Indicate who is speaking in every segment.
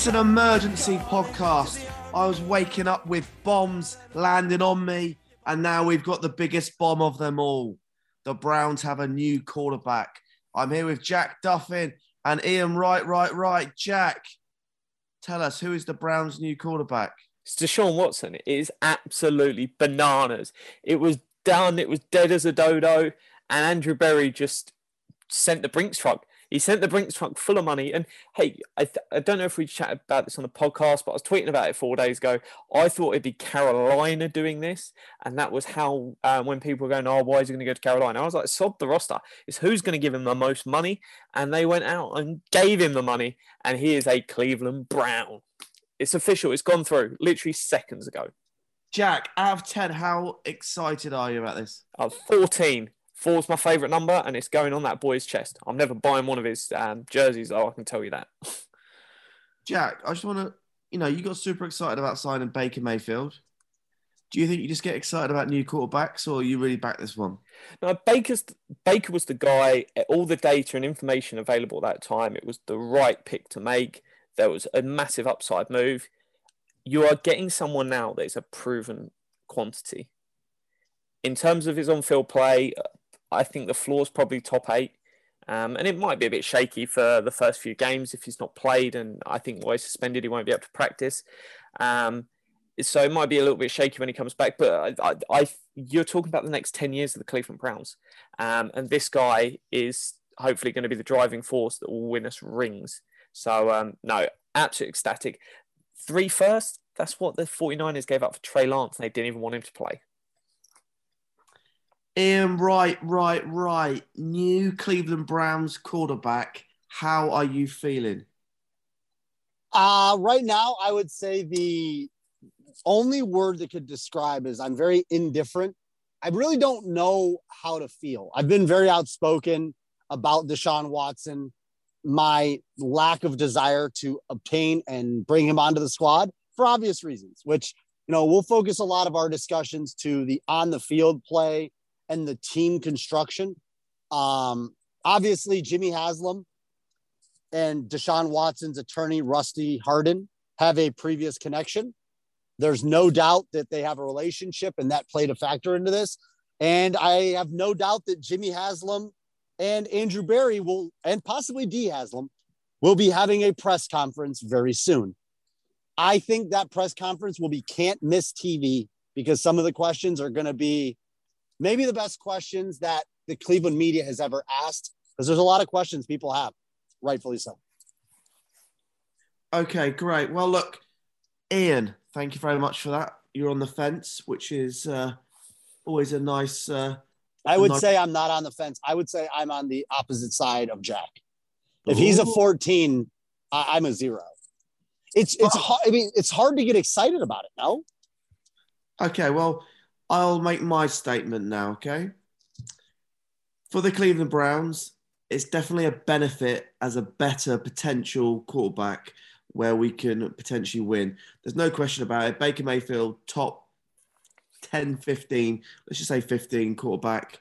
Speaker 1: It's an emergency podcast. I was waking up with bombs landing on me, and now we've got the biggest bomb of them all. The Browns have a new quarterback. I'm here with Jack Duffin and Iain Wright, right, right. Jack, tell us who is the Browns' new quarterback?
Speaker 2: It's Deshaun Watson. It is absolutely bananas. It was done. It was dead as a dodo. And Andrew Berry just sent the Brinks truck. He sent the Brinks truck full of money. And hey, I, th- I don't know if we chatted about this on the podcast, but I was tweeting about it four days ago. I thought it'd be Carolina doing this. And that was how, uh, when people were going, oh, why is he going to go to Carolina? I was like, sod the roster. It's who's going to give him the most money. And they went out and gave him the money. And he is a Cleveland Brown. It's official. It's gone through literally seconds ago.
Speaker 1: Jack, out of 10, how excited are you about this?
Speaker 2: Uh, 14. Four's my favourite number, and it's going on that boy's chest. I'm never buying one of his um, jerseys, though, I can tell you that.
Speaker 1: Jack, I just want to, you know, you got super excited about signing Baker Mayfield. Do you think you just get excited about new quarterbacks, or you really back this one?
Speaker 2: No, Baker's Baker was the guy. All the data and information available at that time, it was the right pick to make. There was a massive upside move. You are getting someone now that is a proven quantity. In terms of his on-field play, I think the floor is probably top eight. Um, and it might be a bit shaky for the first few games if he's not played. And I think while he's suspended, he won't be able to practice. Um, so it might be a little bit shaky when he comes back. But I, I, I you're talking about the next 10 years of the Cleveland Browns. Um, and this guy is hopefully going to be the driving force that will win us rings. So, um, no, absolutely ecstatic. Three first, that's what the 49ers gave up for Trey Lance. They didn't even want him to play.
Speaker 1: Iain, right, right, right. New Cleveland Browns quarterback. How are you feeling?
Speaker 3: Uh, right now, I would say the only word that could describe is I'm very indifferent. I really don't know how to feel. I've been very outspoken about Deshaun Watson, my lack of desire to obtain and bring him onto the squad for obvious reasons, which, you know, we'll focus a lot of our discussions to the on the field play and the team construction. Um, obviously, Jimmy Haslam and Deshaun Watson's attorney, Rusty Hardin, have a previous connection. There's no doubt that they have a relationship, and that played a factor into this. And I have no doubt that Jimmy Haslam and Andrew Berry will, and possibly Dee Haslam, will be having a press conference very soon. I think that press conference will be can't miss TV because some of the questions are going to be maybe the best questions that the Cleveland media has ever asked because there's a lot of questions people have, rightfully so.
Speaker 1: Okay, great. Well, look, Iain, thank you very much for that. You're on the fence, which is uh, always a nice. Uh,
Speaker 3: I would
Speaker 1: nice-
Speaker 3: say I'm not on the fence. I would say I'm on the opposite side of Jack. If he's a 14, I- I'm a zero. It's it's
Speaker 1: Oh.
Speaker 3: hard. I mean, it's hard to get excited about it. No,
Speaker 1: Okay, well, I'll make my statement now, okay? For the Cleveland Browns, it's definitely a benefit as a better potential quarterback where we can potentially win. There's no question about it. Baker Mayfield, top 10, 15, let's just say 15 quarterback.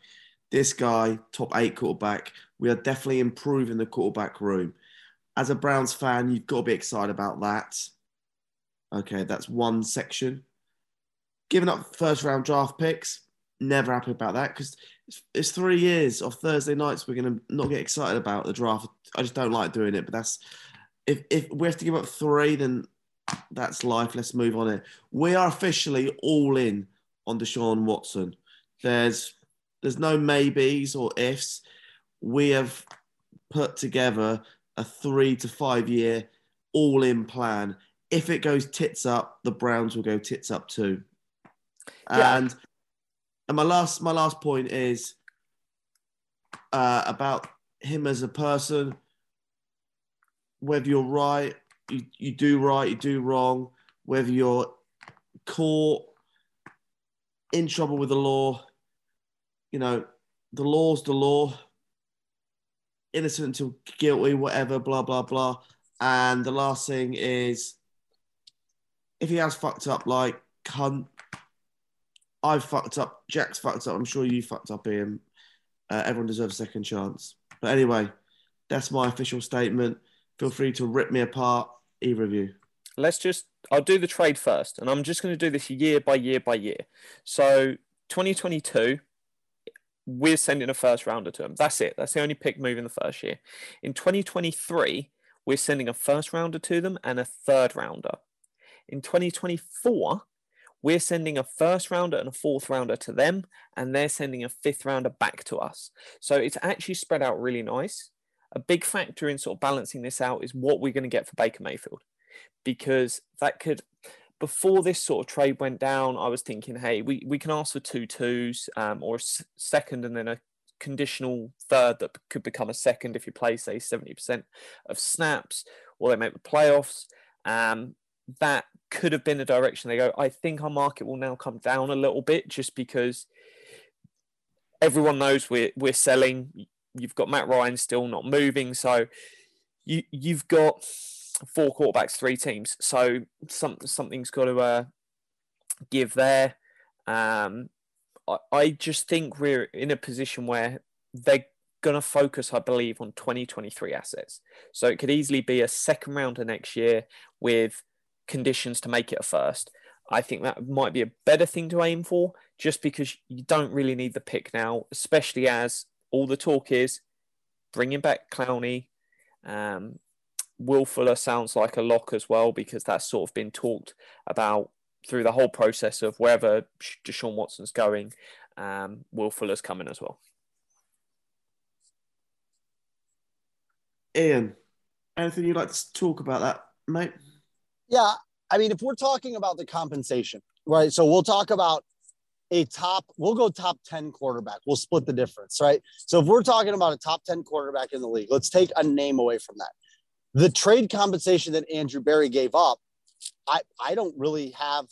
Speaker 1: This guy, top eight quarterback. We are definitely improving the quarterback room. As a Browns fan, you've got to be excited about that. Okay, that's one section giving up first round draft picks, never happy about that because it's, three years of Thursday nights we're going to not get excited about the draft. I just don't like doing it, but that's if, if we have to give up three, then that's life. Let's move on it. We are officially all in on Deshaun Watson. There's there's no maybes or ifs. We have put together a three to five year all in plan. If it goes tits up, the Browns will go tits up too.
Speaker 2: Yeah.
Speaker 1: And and my last my last point is uh, about him as a person. Whether you're right, you, you do right, you do wrong. Whether you're caught in trouble with the law, you know, the law's the law. Innocent until guilty, whatever, blah, blah, blah. And the last thing is if he has fucked up like cunt, I've fucked up, Jack's fucked up, I'm sure you fucked up, Iain. Uh, everyone deserves a second chance. But anyway, that's my official statement. Feel free to rip me apart, either of you.
Speaker 2: let's just I'll do the trade first, and I'm just going to do this year by year by year. So 2022, we're sending a first rounder to them. That's it. That's the only pick move in the first year. In 2023, we're sending a first rounder to them and a third rounder. In 2024, we're sending a first rounder and a fourth rounder to them, and they're sending a fifth rounder back to us. So it's actually spread out really nice. A big factor in sort of balancing this out is what we're going to get for Baker Mayfield because that could before this sort of trade went down i was thinking hey we, we can ask for two twos um, or a second and then a conditional third that could become a second if you play say 70% of snaps or they make the playoffs um, that could have been a direction they go i think our market will now come down a little bit just because everyone knows we're, we're selling you've got matt ryan still not moving so you, you've got four quarterbacks, three teams. So some, something's got to uh, give there. Um, I, I just think we're in a position where they're going to focus, I believe, on 2023 assets. So it could easily be a second rounder next year with conditions to make it a first. I think that might be a better thing to aim for just because you don't really need the pick now, especially as all the talk is bringing back Clowney. Um, Will Fuller sounds like a lock as well because that's sort of been talked about through the whole process of wherever Deshaun Watson's going. Um, Will Fuller's coming as well.
Speaker 1: Iain, anything you'd like to talk about that, mate?
Speaker 3: Yeah, I mean, if we're talking about the compensation, right? So we'll talk about a top, we'll go top 10 quarterback. We'll split the difference, right? So if we're talking about a top 10 quarterback in the league, let's take a name away from that. The trade compensation that Andrew Berry gave up, I, I don't really have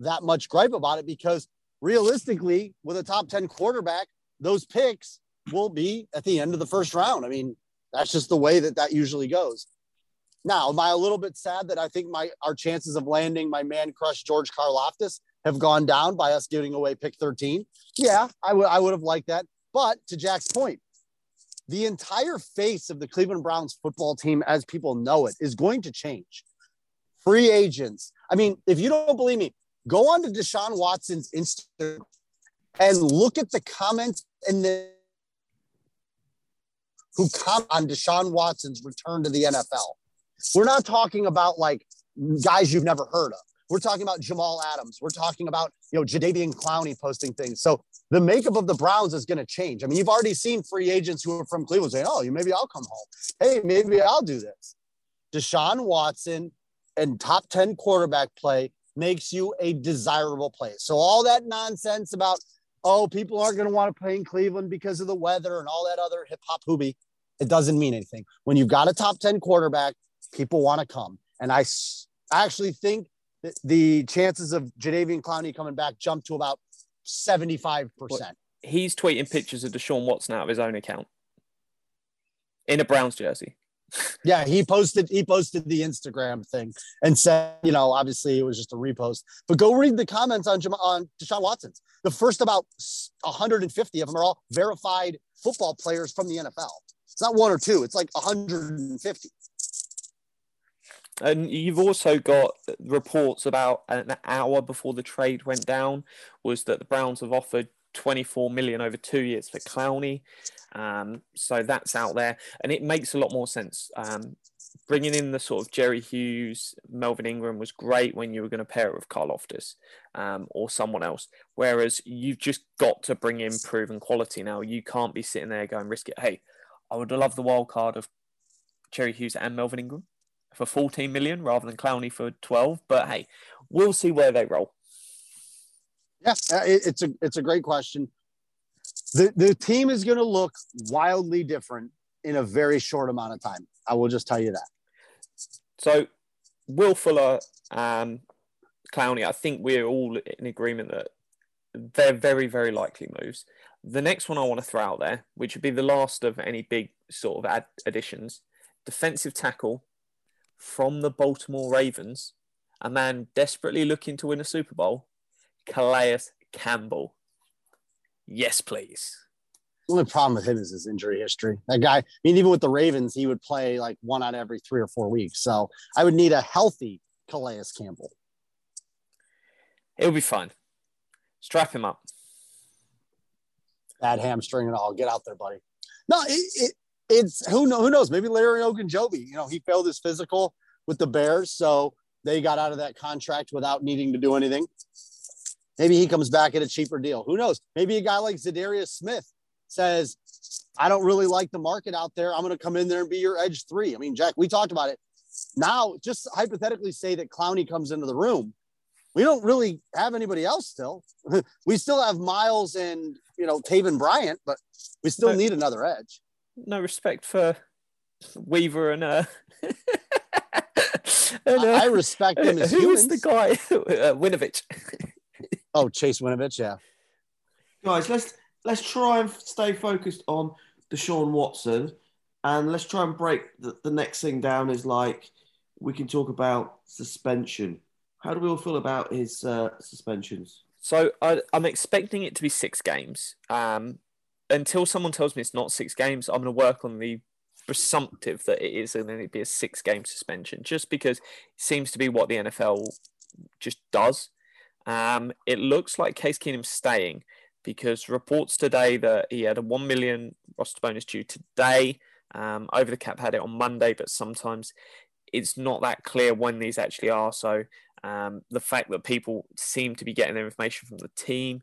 Speaker 3: that much gripe about it because realistically, with a top 10 quarterback, those picks will be at the end of the first round. I mean, that's just the way that that usually goes. Now, am I a little bit sad that I think my our chances of landing my man crush George Karlaftis have gone down by us giving away pick 13? Yeah, I would I would have liked that. But to Jack's point, the entire face of the Cleveland Browns football team, as people know it, is going to change. Free agents. I mean, if you don't believe me, go on to Deshaun Watson's Instagram and look at the comments and the who comment on Deshaun Watson's return to the NFL. We're not talking about like guys you've never heard of. We're talking about Jamal Adams. We're talking about, you know, Jadeveon Clowney posting things. So the makeup of the Browns is going to change. I mean, you've already seen free agents who are from Cleveland saying, oh, maybe I'll come home. Hey, maybe I'll do this. Deshaun Watson and top 10 quarterback play makes you a desirable place. So all that nonsense about, oh, people aren't going to want to play in Cleveland because of the weather and all that other hip hop hoobie, it doesn't mean anything. When you've got a top 10 quarterback, people want to come. And I I actually think that the chances of Jadeveon Clowney coming back jump to about 75%.
Speaker 2: He's tweeting pictures of Deshaun Watson out of his own account in a Browns jersey.
Speaker 3: yeah, he posted he posted the Instagram thing and said, you know, obviously it was just a repost. But go read the comments on on Deshaun Watson's. The first about 150 of them are all verified football players from the NFL. It's not one or two; it's like 150.
Speaker 2: And you've also got reports about an hour before the trade went down was that the Browns have offered 24 million over two years for Clowney. Um, so that's out there, and it makes a lot more sense. Um, bringing in the sort of Jerry Hughes, Melvin Ingram was great when you were going to pair it with Karlaftis um, or someone else. Whereas you've just got to bring in proven quality now. You can't be sitting there going risk it. Hey, I would love the wild card of Jerry Hughes and Melvin Ingram for 14 million rather than Clowney for 12. But hey, we'll see where they roll.
Speaker 3: Yeah, it's a it's a great question. the the team is going to look wildly different in a very short amount of time. I will just tell you that.
Speaker 2: So, Will Fuller, um, Clowney, I think we're all in agreement that they're very, very likely moves. The next one I want to throw out there, which would be the last of any big sort of ad- additions, defensive tackle from the Baltimore Ravens, a man desperately looking to win a Super Bowl, Calais Campbell. Yes, please.
Speaker 3: The only problem with him is his injury history. That guy, I mean, even with the Ravens, he would play like one out of every three or four weeks. So I would need a healthy Calais Campbell.
Speaker 2: It'll be fun. Strap him up.
Speaker 3: Bad hamstring and all. Get out there, buddy. No, it, it, it's who know, who knows? Maybe Larry Ogunjobi. You know, he failed his physical with the Bears, so they got out of that contract without needing to do anything. Maybe he comes back at a cheaper deal. Who knows? Maybe a guy like Za'Darius Smith says, I don't really like the market out there. I'm going to come in there and be your edge three. I mean, Jack, we talked about it. Now, just hypothetically say that Clowney comes into the room. We don't really have anybody else still. we still have Myles and, you know, Taven Bryant, but we still need another edge.
Speaker 2: No respect for Weaver and uh. and,
Speaker 3: I, I
Speaker 2: uh,
Speaker 3: respect him as
Speaker 2: who was the guy? uh, Winovich.
Speaker 3: Oh, Chase Winovich, yeah.
Speaker 1: Guys, let's let's try and stay focused on Deshaun Watson, and let's try and break the, the next thing down. Is like we can talk about suspension. How do we all feel about his uh, suspensions?
Speaker 2: So I, I'm expecting it to be six games. Um, until someone tells me it's not six games, I'm going to work on the presumptive that it is, and then it'd be a six-game suspension, just because it seems to be what the NFL just does. Um, it looks like Case Keenum's staying because reports today that he had a one million roster bonus due today. Um, over the cap had it on Monday, but sometimes it's not that clear when these actually are. So um, the fact that people seem to be getting their information from the team,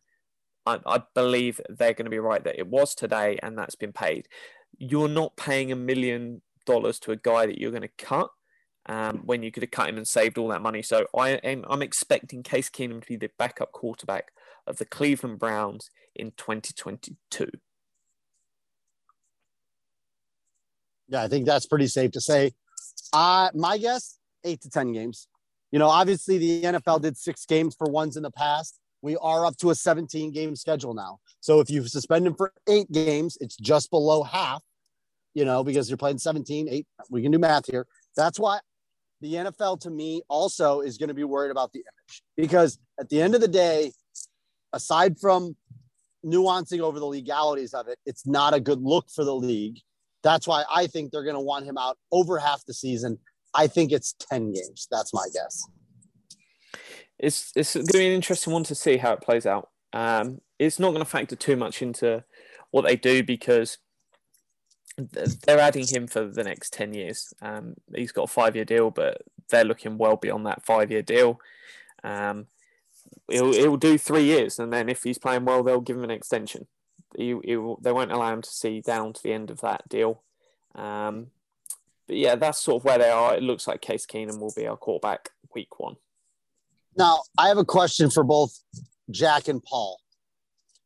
Speaker 2: I, I believe they're going to be right that it was today and that's been paid. You're not paying a million dollars to a guy that you're going to cut um, when you could have cut him and saved all that money. So I am I'm expecting Case Keenum to be the backup quarterback of the Cleveland Browns in 2022.
Speaker 3: Yeah, I think that's pretty safe to say. Uh, my guess, eight to 10 games. You know, obviously the NFL did six games for ones in the past. We are up to a 17 game schedule now. So if you suspend him for eight games, it's just below half, you know, because you're playing 17, eight. We can do math here. That's why the NFL to me also is going to be worried about the image because at the end of the day, aside from nuancing over the legalities of it, it's not a good look for the league. That's why I think they're going to want him out over half the season. I think it's 10 games. That's my guess.
Speaker 2: It's it's going to be an interesting one to see how it plays out. Um, it's not going to factor too much into what they do because they're adding him for the next ten years. Um, he's got a five-year deal, but they're looking well beyond that five-year deal. Um, he'll, he'll do three years, and then if he's playing well, they'll give him an extension. He, he they won't allow him to see down to the end of that deal. Um, but yeah, that's sort of where they are. It looks like Case Keenum will be our quarterback week one.
Speaker 3: Now, I have a question for both Jack and Paul.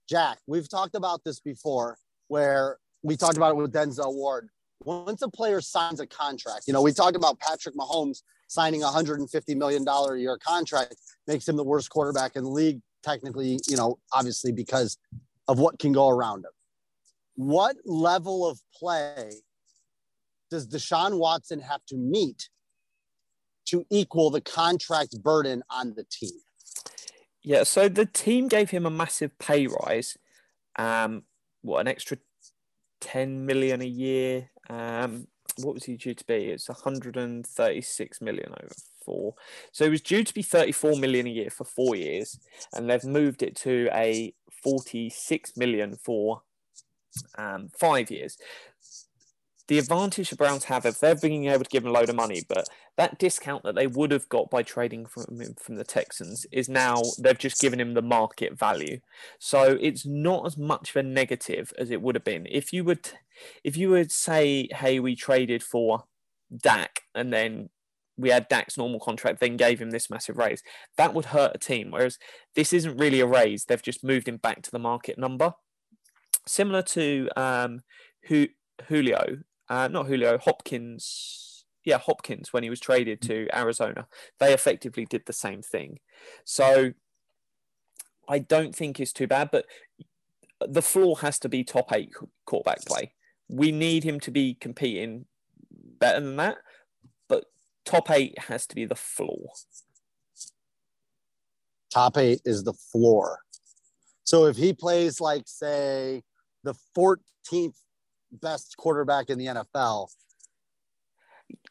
Speaker 3: Jack, we've talked about this before where we talked about it with Denzel Ward. Once a player signs a contract, you know, we talked about Patrick Mahomes signing a $150 million a year contract, makes him the worst quarterback in the league, technically, you know, obviously because of what can go around him. What level of play does Deshaun Watson have to meet to equal the contract burden on the team?
Speaker 2: Yeah, so the team gave him a massive pay rise. Um, what an extra ten million a year. Um, what was he due to be? It's 136 million over four. So he was due to be 34 million a year for four years, and they've moved it to a 46 million for um, five years. The advantage the Browns have if they're being able to give him a load of money, but that discount that they would have got by trading from from the Texans is now they've just given him the market value. So it's not as much of a negative as it would have been if you would if you would say, hey, we traded for Dak and then we had Dak's normal contract, then gave him this massive raise. That would hurt a team. Whereas this isn't really a raise; they've just moved him back to the market number. similar to um, Hu- Julio, uh, not Julio, Hopkins. Yeah, Hopkins when he was traded to Arizona, they effectively did the same thing. So I don't think it's too bad, but the floor has to be top eight quarterback play. We need him to be competing better than that, but top eight has to be the floor.
Speaker 3: Top eight is the floor. So if he plays like, say, the 14th best quarterback in the NFL,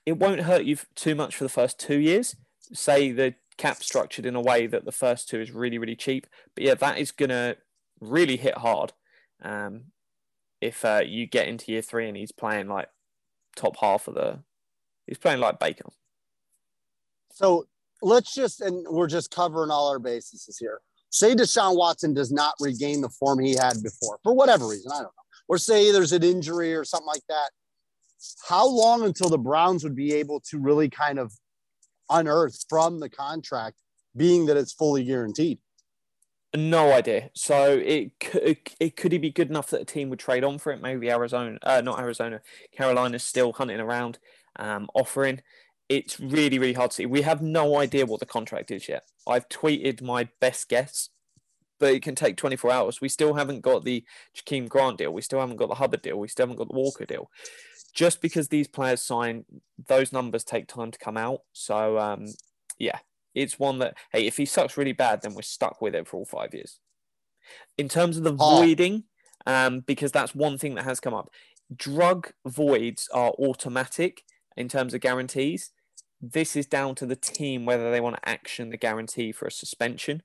Speaker 2: It won't hurt you too much for the first two years. Say the cap structured in a way that the first two is really, really cheap. But yeah, that is going to really hit hard um, if uh, you get into year three and he's playing like top half of the. He's playing like Baker.
Speaker 3: So let's just, and we're just covering all our bases here. Say Deshaun Watson does not regain the form he had before for whatever reason, I don't know. Or say there's an injury or something like that. How long until the Browns would be able to really kind of unearth from the contract, being that it's fully guaranteed?
Speaker 2: No idea. So it could, it could he be good enough that a team would trade on for it? Maybe Arizona, uh, not Arizona, Carolina's still hunting around, um, offering. It's really, really hard to see. We have no idea what the contract is yet. I've tweeted my best guess, but it can take 24 hours. We still haven't got the Jakeem Grant deal. We still haven't got the Hubbard deal. We still haven't got the Walker deal. Just because these players sign, those numbers take time to come out. So, um, yeah, it's one that, hey, if he sucks really bad, then we're stuck with it for all five years. In terms of the
Speaker 3: Oh.
Speaker 2: voiding, um, because that's one thing that has come up, drug voids are automatic in terms of guarantees. This is down to the team whether they want to action the guarantee for a suspension.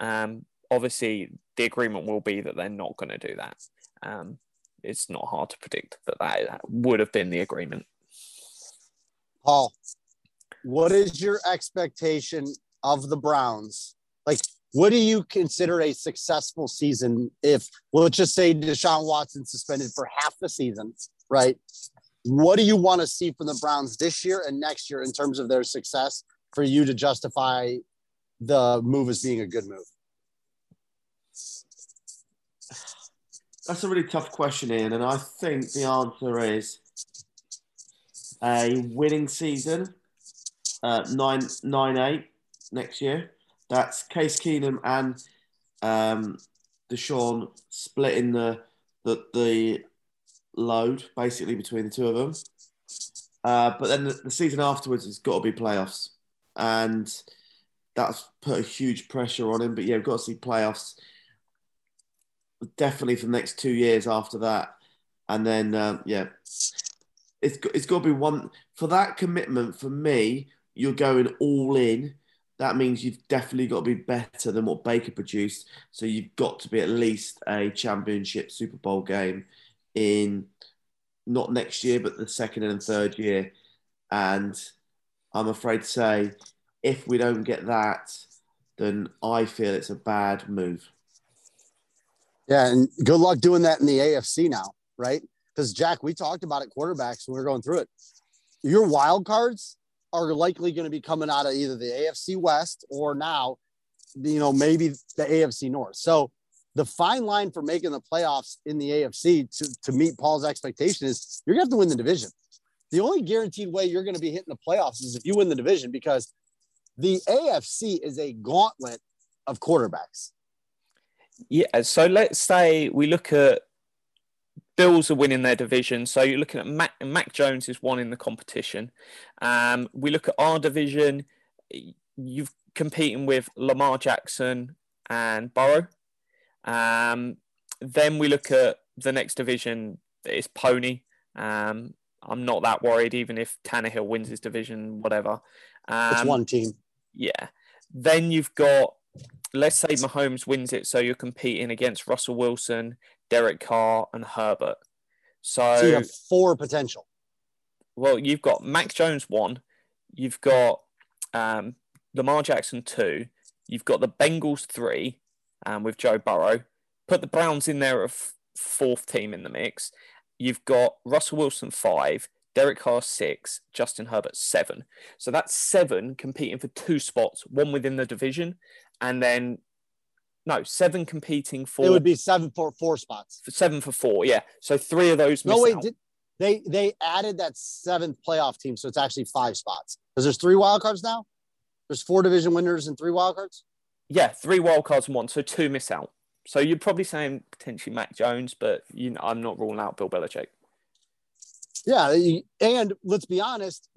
Speaker 2: Um, obviously, the agreement will be that they're not going to do that. Um, it's not hard to predict, that, that would have been the agreement.
Speaker 3: Paul, what is your expectation of the Browns? Like, what do you consider a successful season if, well, let's just say Deshaun Watson suspended for half the season, right? What do you want to see from the Browns this year and next year in terms of their success for you to justify the move as being a good move?
Speaker 1: That's a really tough question, Iain, and I think the answer is a winning season, uh, nine nine eight next year. That's Case Keenum and um, Deshaun splitting the the the load basically between the two of them. Uh, but then the, the season afterwards has got to be playoffs, and that's put a huge pressure on him. But yeah, we've got to see playoffs definitely for the next two years after that. And then, um, yeah, it's, it's got to be one for that commitment. For me, you're going all in. That means you've definitely got to be better than what Baker produced. So you've got to be at least a championship Super Bowl game in not next year, but the second and third year. And I'm afraid to say, if we don't get that, then I feel it's a bad move.
Speaker 3: Yeah, and good luck doing that in the AFC now, right? Because Jack, we talked about it quarterbacks when we were going through it. Your wild cards are likely going to be coming out of either the AFC West or now, you know, maybe the AFC North. So the fine line for making the playoffs in the AFC to, to meet Paul's expectation is you're going to have to win the division. The only guaranteed way you're going to be hitting the playoffs is if you win the division because the AFC is a gauntlet of quarterbacks.
Speaker 2: Yeah, so let's say we look at Bills are winning their division. So you're looking at Mac, Mac Jones is one in the competition. Um, we look at our division. You've competing with Lamar Jackson and Burrow. Um, then we look at the next division. It's Pony. Um, I'm not that worried, even if Tannehill wins his division, whatever. Um,
Speaker 3: It's one team.
Speaker 2: yeah. Then you've got, let's say Mahomes wins it, so you're competing against Russell Wilson, Derek Carr, and Herbert. So,
Speaker 3: So you have four potential.
Speaker 2: well, you've got Mac Jones one, you've got um, Lamar Jackson two, you've got the Bengals three, um, with Joe Burrow. Put the Browns in there, a f- fourth team in the mix. You've got Russell Wilson five, Derek Carr six, Justin Herbert seven. So that's seven competing for two spots, one within the division, and then No, seven competing for
Speaker 3: It would be seven for four spots.
Speaker 2: for seven for four. Yeah, so three of those.
Speaker 3: No, wait, did, they they added that seventh playoff team, so it's actually five spots because there's three wild cards now. There's four division winners and three wild cards.
Speaker 2: yeah, three wild cards and one, so two miss out. So you're probably saying potentially Mac Jones, but you know, I'm not ruling out Bill Belichick.
Speaker 3: Yeah, and let's be honest,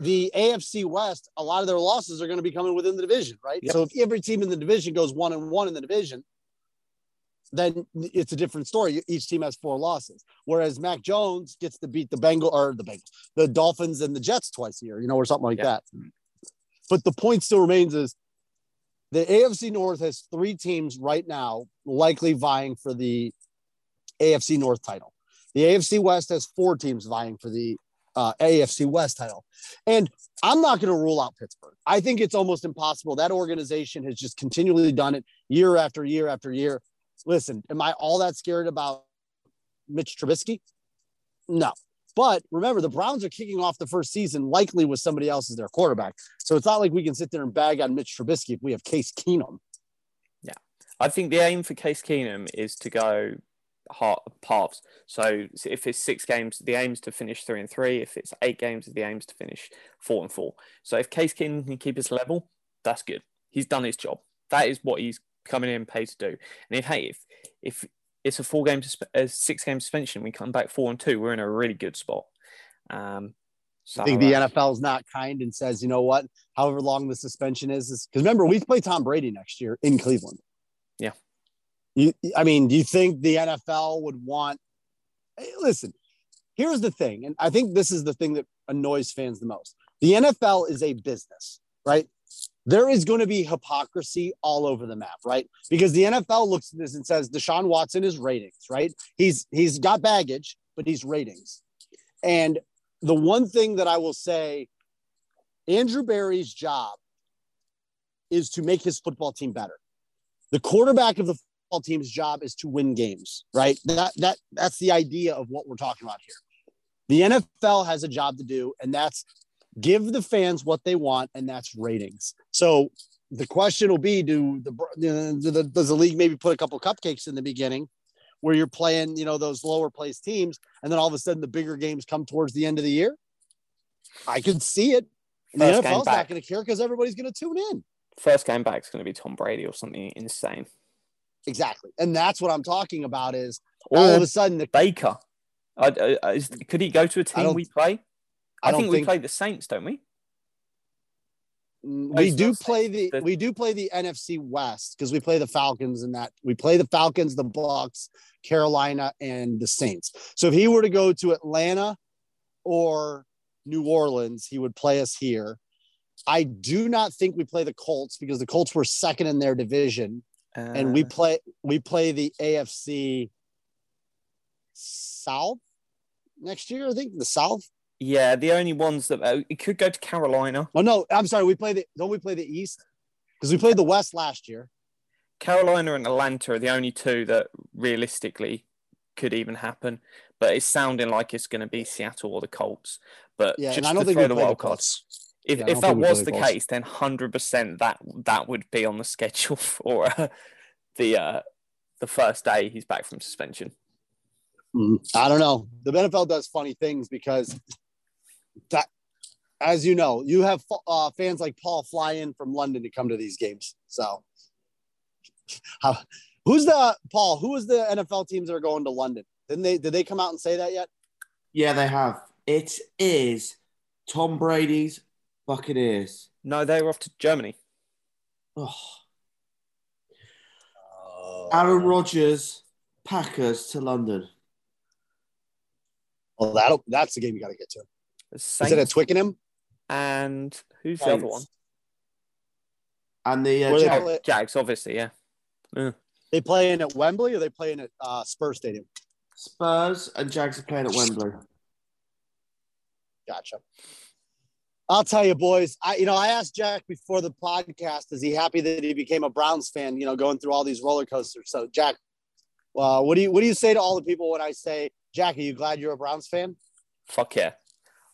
Speaker 3: the AFC West, a lot of their losses are going to be coming within the division, right?
Speaker 2: Yep.
Speaker 3: So if every team in the division goes one and one in the division, then it's a different story. Each team has four losses, whereas Mac Jones gets to beat the Bengal or the Bengals, the Dolphins and the Jets twice a year, you know, or something like
Speaker 2: Yeah.
Speaker 3: that. But the point still remains is the AFC North has three teams right now likely vying for the AFC North title. The AFC West has four teams vying for the uh, AFC West title. And I'm not going to rule out Pittsburgh. I think it's almost impossible. That organization has just continually done it year after year after year. Listen, am I all that scared about Mitch Trubisky? No. But remember, the Browns are kicking off the first season likely with somebody else as their quarterback. So it's not like we can sit there and bag on Mitch Trubisky if we have Case Keenum. Yeah.
Speaker 2: I think the aim for Case Keenum is to go half halves. So if it's six games, the aim is to finish three and three. If it's eight games, the aim is to finish four and four. So if Case Keenum can keep his level, that's good. He's done his job. That is what he's coming in paid to do. And if hey, if if it's a four game a six game suspension, we come back four and two, we're in a really good spot. Um, so
Speaker 3: I think the
Speaker 2: uh,
Speaker 3: NFL is not kind and says, you know what, however long the suspension is, because remember, we play Tom Brady next year in Cleveland.
Speaker 2: Yeah.
Speaker 3: You, I mean, do you think the NFL would want? Listen, here's the thing, and I think this is the thing that annoys fans the most. The NFL is a business, right? There is going to be hypocrisy all over the map, right? Because the NFL looks at this and says Deshaun Watson is ratings, right? He's he's got baggage, but he's ratings. And the one thing that I will say, Andrew Berry's job is to make his football team better. The quarterback of the team's job is to win games, right? That that that's the idea of what we're talking about here. The NFL has a job to do, and that's give the fans what they want, and that's ratings. So the question will be: Do the, do the does the league maybe put a couple cupcakes in the beginning, where you're playing, you know, those lower place teams, and then all of a sudden the bigger games come towards the end of the year? I could see it. And the
Speaker 2: First
Speaker 3: NFL's not going to care because everybody's going to tune in.
Speaker 2: first game back is going to be Tom Brady or something insane.
Speaker 3: Exactly. And that's what I'm talking about is all of a sudden the
Speaker 2: Baker. I, I, is, could he go to a team we play? I,
Speaker 3: I
Speaker 2: think, we
Speaker 3: think-
Speaker 2: play the Saints, don't we?
Speaker 3: Mm,
Speaker 2: we
Speaker 3: do play the
Speaker 2: the-
Speaker 3: we do play the NFC West because we play the Falcons and that we play the Falcons, the Bucs, Carolina, and the Saints. So if he were to go to Atlanta or New Orleans, he would play us here. I do not think we play the Colts because the Colts were second in their division. And we
Speaker 2: Uh,
Speaker 3: play we play the AFC South next year. I think the South.
Speaker 2: yeah, the only ones that uh, it could go to Carolina.
Speaker 3: Oh no, I'm sorry. We play the don't we play the East because we played the West last year.
Speaker 2: Carolina and Atlanta are the only two that realistically could even happen. But it's sounding like it's going to be Seattle or the Colts. But
Speaker 3: Yeah,
Speaker 2: just
Speaker 3: and I don't think we
Speaker 2: the
Speaker 3: play the
Speaker 2: wild cards.
Speaker 3: Colts.
Speaker 2: If,
Speaker 3: Yeah,
Speaker 2: if that
Speaker 3: think we play
Speaker 2: was
Speaker 3: the
Speaker 2: the
Speaker 3: Colts.
Speaker 2: case, then hundred percent that that would be on the schedule for uh, the uh, the first day he's back from suspension.
Speaker 3: Mm, I don't know. The NFL does funny things because that, as you know, you have uh, fans like Paul fly in from London to come to these games. So, how, who's the Paul? Who is the NFL teams that are going to London? Didn't they? Did they come out and say that yet?
Speaker 1: Yeah, they have. It is Tom Brady's Buccaneers.
Speaker 2: No, they were off to Germany.
Speaker 1: Oh. Aaron Rodgers, Packers to London.
Speaker 3: Well, that that's the game you got to get to.
Speaker 2: The
Speaker 3: Is it at Twickenham?
Speaker 2: and who's the other one?
Speaker 1: And the uh,
Speaker 3: Where
Speaker 1: Jag-
Speaker 2: Jags, obviously, yeah.
Speaker 3: They playing at Wembley or they playing at uh, Spurs Stadium?
Speaker 1: Spurs and Jags are playing at Wembley.
Speaker 3: Gotcha. I'll tell you, boys. I, you know, I asked Jack before the podcast, is he happy that he became a Browns fan? You know, going through all these roller coasters. So, Jack, uh, what do you what do you say to all the people when I say, Jack, are you glad you're a Browns fan?
Speaker 2: Fuck yeah.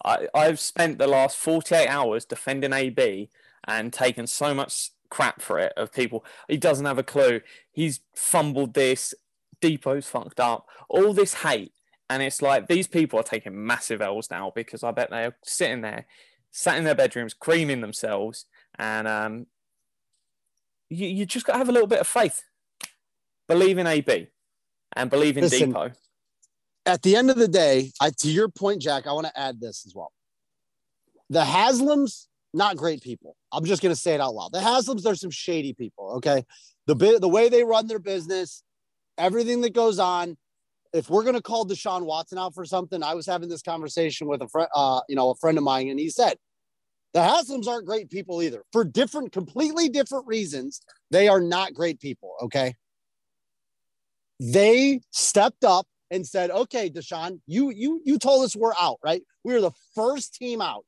Speaker 2: I, I've spent the last 48 hours defending AB and taken so much crap for it of people. He doesn't have a clue. He's fumbled this. DePo's fucked up. All this hate. And it's like these people are taking massive L's now because I bet they're sitting there, sat in their bedrooms, creaming themselves. And um, you, you just got to have a little bit of faith. Believe in AB and believe in
Speaker 3: Listen,
Speaker 2: DePo.
Speaker 3: At the end of the day, I, to your point, Jack, I want to add this as well. The Haslams, not great people. I'm just going to say it out loud. The Haslams, they're some shady people. Okay, the bit, the way they run their business, everything that goes on. If we're going to call Deshaun Watson out for something, I was having this conversation with a friend, uh, you know, a friend of mine, and he said the Haslams aren't great people either for different, completely different reasons. They are not great people. Okay. They stepped up and said, okay, Deshaun, you, you, you told us we're out, right? We were the first team out.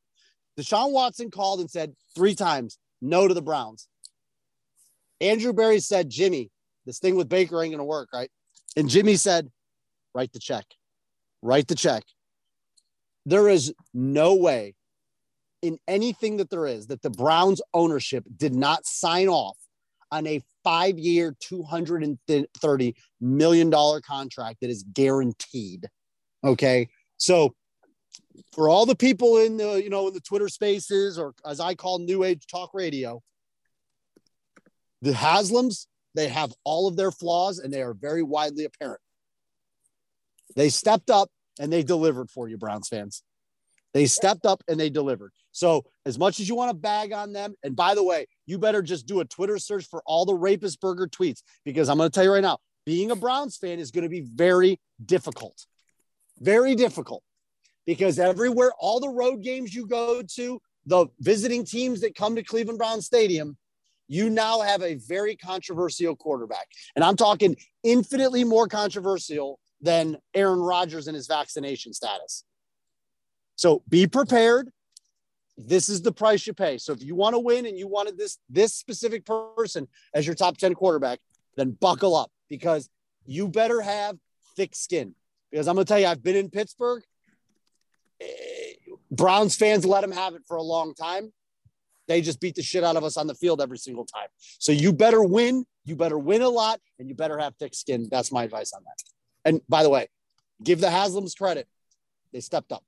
Speaker 3: Deshaun Watson called and said three times, no to the Browns. Andrew Berry said, Jimmy, this thing with Baker ain't going to work, right? And Jimmy said, write the check, write the check. There is no way in anything that there is that the Browns ownership did not sign off on a five year, $230 million contract that is guaranteed. Okay. So, for all the people in the, you know, in the Twitter spaces, or as I call New Age Talk Radio, the Haslams, they have all of their flaws and they are very widely apparent. They stepped up and they delivered for you, Browns fans. They stepped up and they delivered. So, as much as you want to bag on them, and by the way, you better just do a Twitter search for all the rapist burger tweets because I'm going to tell you right now, being a Browns fan is going to be very difficult. Very difficult because everywhere, all the road games you go to, the visiting teams that come to Cleveland Brown Stadium, you now have a very controversial quarterback. And I'm talking infinitely more controversial than Aaron Rodgers and his vaccination status. So be prepared. This is the price you pay. So if you want to win and you wanted this this specific person as your top 10 quarterback, then buckle up because you better have thick skin. Because I'm going to tell you, I've been in Pittsburgh. Eh, Browns fans let them have it for a long time. They just beat the shit out of us on the field every single time. So you better win. You better win a lot and you better have thick skin. That's my advice on that. And by the way, give the Haslams credit. They stepped up.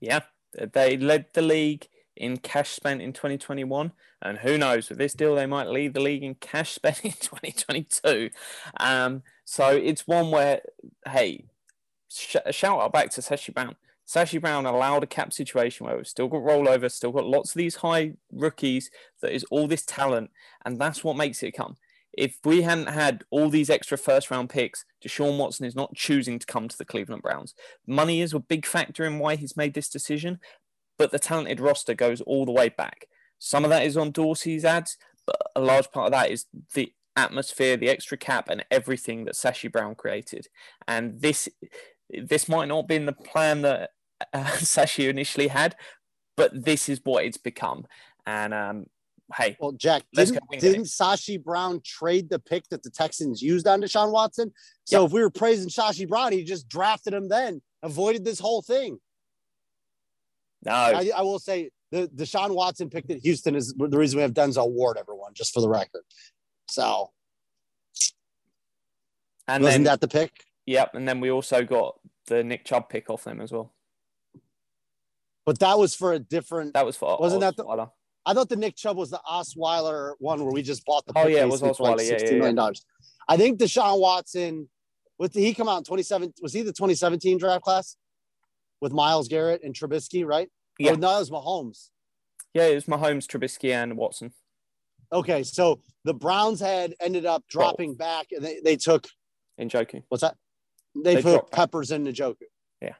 Speaker 2: Yeah, they led the league in cash spent in 2021, and who knows with this deal they might lead the league in cash spent in 2022. Um, so it's one where, hey, sh- shout out back to Sashi Brown. Sashi Brown allowed a cap situation where we've still got rollover, still got lots of these high rookies. That is all this talent, and that's what makes it come if we hadn't had all these extra first round picks, Deshaun Watson is not choosing to come to the Cleveland Browns. Money is a big factor in why he's made this decision, but the talented roster goes all the way back. Some of that is on Dorsey's ads, but a large part of that is the atmosphere, the extra cap, and everything that Sashi Brown created. And this this might not have been the plan that uh, Sashi initially had, but this is what it's become. And um, hey,
Speaker 3: well, Jack, didn't, didn't Sashi Brown trade the pick that the Texans used on Deshaun Watson? So yep. if we were praising Sashi Brown, he just drafted him then, avoided this whole thing.
Speaker 2: No,
Speaker 3: I, I will say the Deshaun Watson pick that Houston is the reason we have Denzel Ward, everyone, just for the record. So,
Speaker 2: and
Speaker 3: wasn't
Speaker 2: then,
Speaker 3: that the pick?
Speaker 2: Yep, and then we also got the Nick Chubb pick off them as well.
Speaker 3: But that was for a different.
Speaker 2: That was for
Speaker 3: wasn't that the? I thought the Nick Chubb was the Osweiler one where we just bought the.
Speaker 2: Oh yeah, it was Osweiler. Like
Speaker 3: yeah, yeah, yeah. I think Deshaun Watson. What did he come out in 27? Was he the 2017 draft class with Myles Garrett and Trubisky? Right?
Speaker 2: Oh, yeah.
Speaker 3: Oh, no, it was Mahomes.
Speaker 2: Yeah, it was Mahomes, Trubisky, and Watson.
Speaker 3: Okay, so the Browns had ended up dropping back, and they, they took
Speaker 2: Njoku.
Speaker 3: What's that? They, they put Peppers in Njoku.
Speaker 2: Yeah,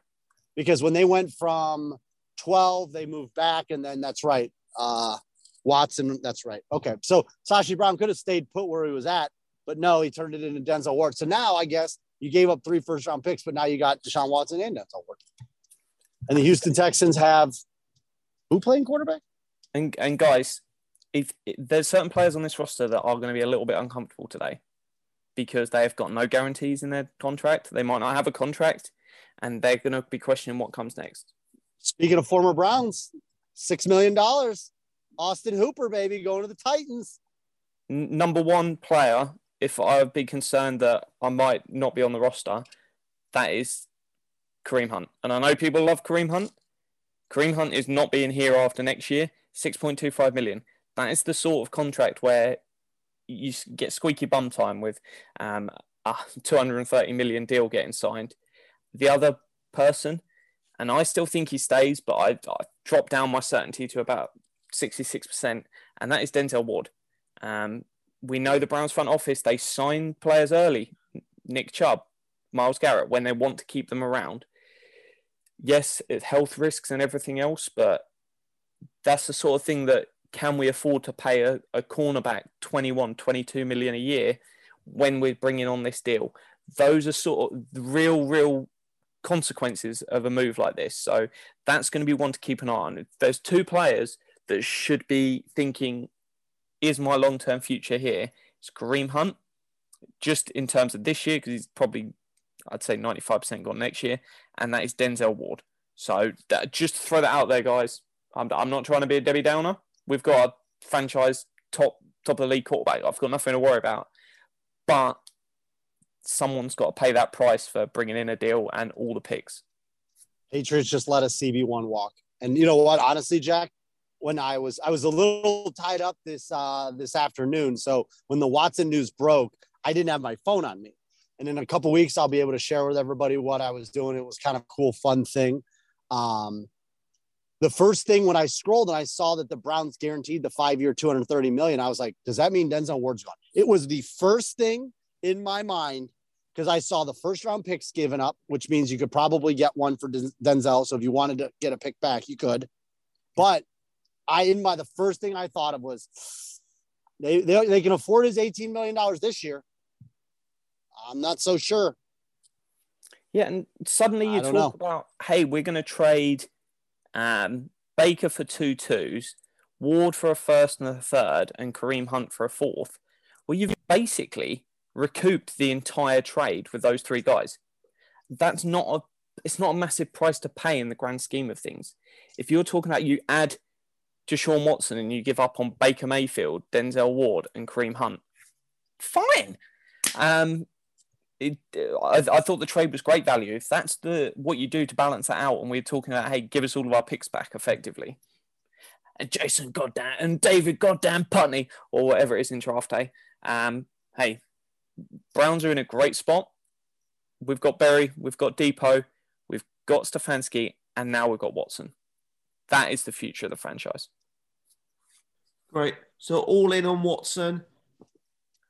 Speaker 3: because when they went from 12, they moved back, and then that's right uh, Watson. That's right. Okay. So Sashi Brown could have stayed put where he was at, but no, he turned it into Denzel Ward. So now I guess you gave up three first round picks, but now you got Deshaun Watson and Denzel Ward. And the Houston Texans have who playing quarterback?
Speaker 2: And and guys, if, if there's certain players on this roster that are going to be a little bit uncomfortable today because they have got no guarantees in their contract. They might not have a contract, and they're going to be questioning what comes next.
Speaker 3: Speaking of former Browns, Six million dollars. Austin Hooper, baby, going to the Titans.
Speaker 2: Number one player, if I'd be concerned that I might not be on the roster, that is Kareem Hunt. And I know people love Kareem Hunt. Kareem Hunt is not being here after next year. 6.25 million. That is the sort of contract where you get squeaky bum time with um, a 230 million deal getting signed. The other person, and I still think he stays, but I, I dropped down my certainty to about 66%, and that is Denzel Ward. Um, we know the Browns front office, they sign players early. Nick Chubb, Myles Garrett, when they want to keep them around. Yes, it's health risks and everything else, but that's the sort of thing that can we afford to pay a, a cornerback 21, 22 million a year when we're bringing on this deal? Those are sort of real, real consequences of a move like this. So that's going to be one to keep an eye on. There's two players that should be thinking, is my long term future here? It's Kareem Hunt, just in terms of this year, because he's probably, I'd say, 95% gone next year, and that is Denzel Ward. So that, just throw that out there, guys. I'm, I'm not trying to be a Debbie Downer. We've got a franchise top top of the league quarterback. I've got nothing to worry about. But someone's got to pay that price for bringing in a deal and all the picks.
Speaker 3: Patriots just let a CB1 walk. And you know what? Honestly, Jack, when I was I was a little tied up this uh this afternoon. So when the Watson news broke, I didn't have my phone on me. And in a couple weeks, I'll be able to share with everybody what I was doing. It was kind of cool, fun thing. Um, the first thing when I scrolled and I saw that the Browns guaranteed the five-year, 230 million, I was like, does that mean Denzel Ward's gone? It was the first thing in my mind because I saw the first round picks given up, which means you could probably get one for Denzel. So if you wanted to get a pick back, you could. But I, in my, the first thing I thought of was they, they, they can afford his $18 million this year. I'm not so sure.
Speaker 2: Yeah, and suddenly you talk
Speaker 3: know.
Speaker 2: about, hey, we're going to trade um, Baker for two twos, Ward for a first and a third, and Kareem Hunt for a fourth. Well, you've basically recouped the entire trade with those three guys. That's not a it's not a massive price to pay in the grand scheme of things. If you're talking about you add Deshaun Watson and you give up on Baker Mayfield, Denzel Ward, and Kareem Hunt, fine. Um, it, I, I thought the trade was great value. If that's the what you do to balance that out, and we're talking about, hey, give us all of our picks back effectively, and Jason Goddamn and David Goddamn Putney or whatever it is in draft day. Um, hey, Browns are in a great spot. We've got Berry, we've got DePo, we've got Stefanski, and now we've got Watson. That is the future of the franchise.
Speaker 1: Great. So all in on Watson.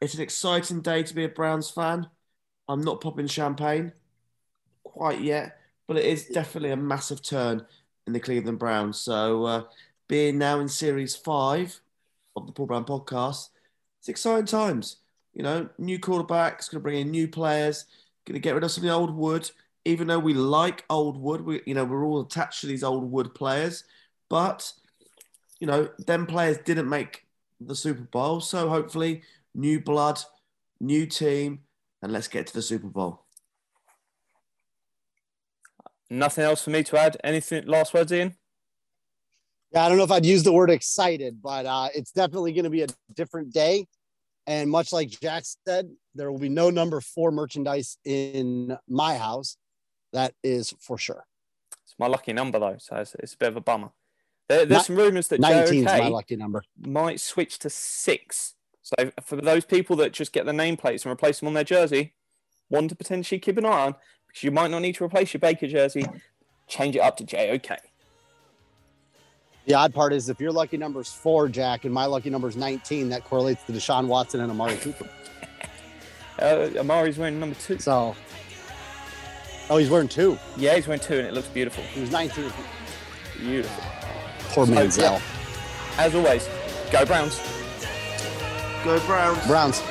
Speaker 1: It's an exciting day to be a Browns fan. I'm not popping champagne quite yet, but it is definitely a massive turn in the Cleveland Browns. So uh, being now in series five of the Paul Brown podcast, it's exciting times. You know, new quarterbacks, going to bring in new players, going to get rid of some of the old wood. Even though we like old wood, we you know we're all attached to these old wood players, but you know them players didn't make the Super Bowl, so hopefully new blood, new team, and let's get to the Super Bowl.
Speaker 2: Nothing else for me to add. Anything last words, Iain?
Speaker 3: Yeah, I don't know if I'd use the word excited, but uh, it's definitely going to be a different day. And much like Jack said, there will be no number four merchandise in my house. That is for sure.
Speaker 2: It's my lucky number though, so it's, it's a bit of a bummer. There, there's
Speaker 3: Ni-
Speaker 2: some rumours that
Speaker 3: 19 is my
Speaker 2: JOK
Speaker 3: lucky number.
Speaker 2: might switch to six. So for those people that just get the nameplates and replace them on their jersey, one to potentially keep an eye on because you might not need to replace your Baker jersey. Change it up to JOK.
Speaker 3: The odd part is if your lucky number is four, Jack, and my lucky number is 19, that correlates to Deshaun Watson and Amari Cooper.
Speaker 2: Uh, Amari's wearing number two.
Speaker 3: So, oh, he's wearing two.
Speaker 2: Yeah, he's wearing two, and it looks beautiful.
Speaker 3: He was 19.
Speaker 2: Beautiful.
Speaker 3: Poor
Speaker 2: So,
Speaker 3: Manziel.
Speaker 2: As always, go Browns.
Speaker 1: Go Browns.
Speaker 3: Browns.